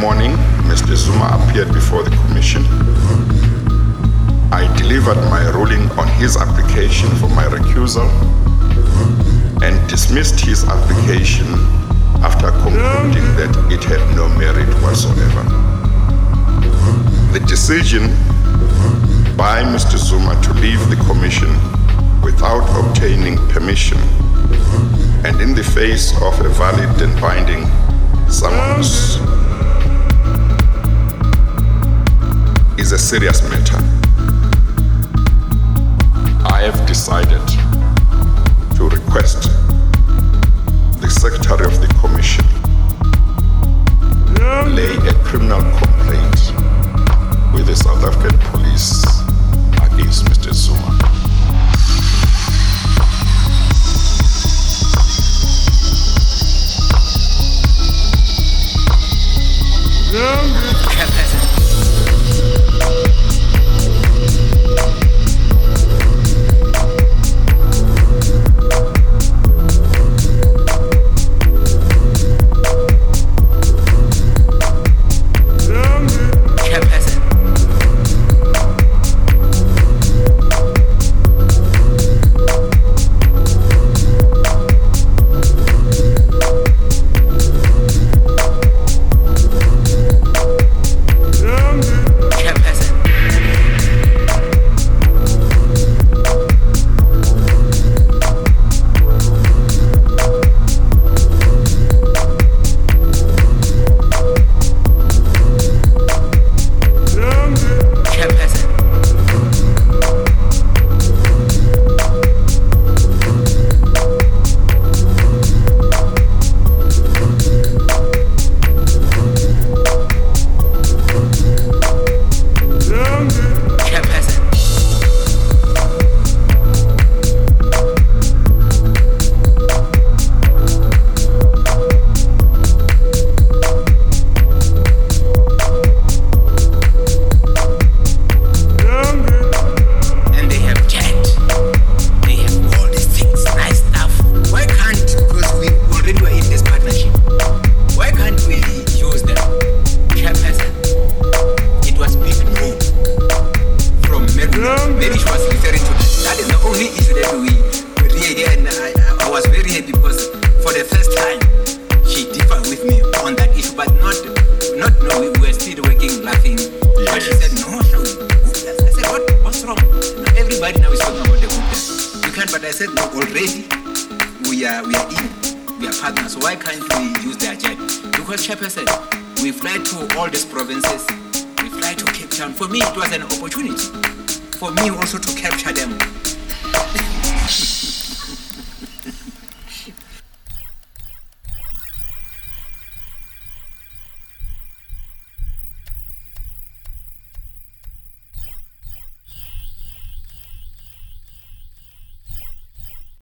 morning, Mr. Zuma appeared before the commission. I delivered my ruling on his application for my recusal and dismissed his application after concluding that it had no merit whatsoever. The decision by Mr. Zuma to leave the commission without obtaining permission and in the face of a valid and binding summons a serious matter. I have decided to request the Secretary of the Commission lay a criminal Guptas. But I said, no, already we are we are in, we are partners. So why can't we use their jet? Because said, we fly to all these provinces, we fly to Cape Town. For me, it was an opportunity for me also to capture them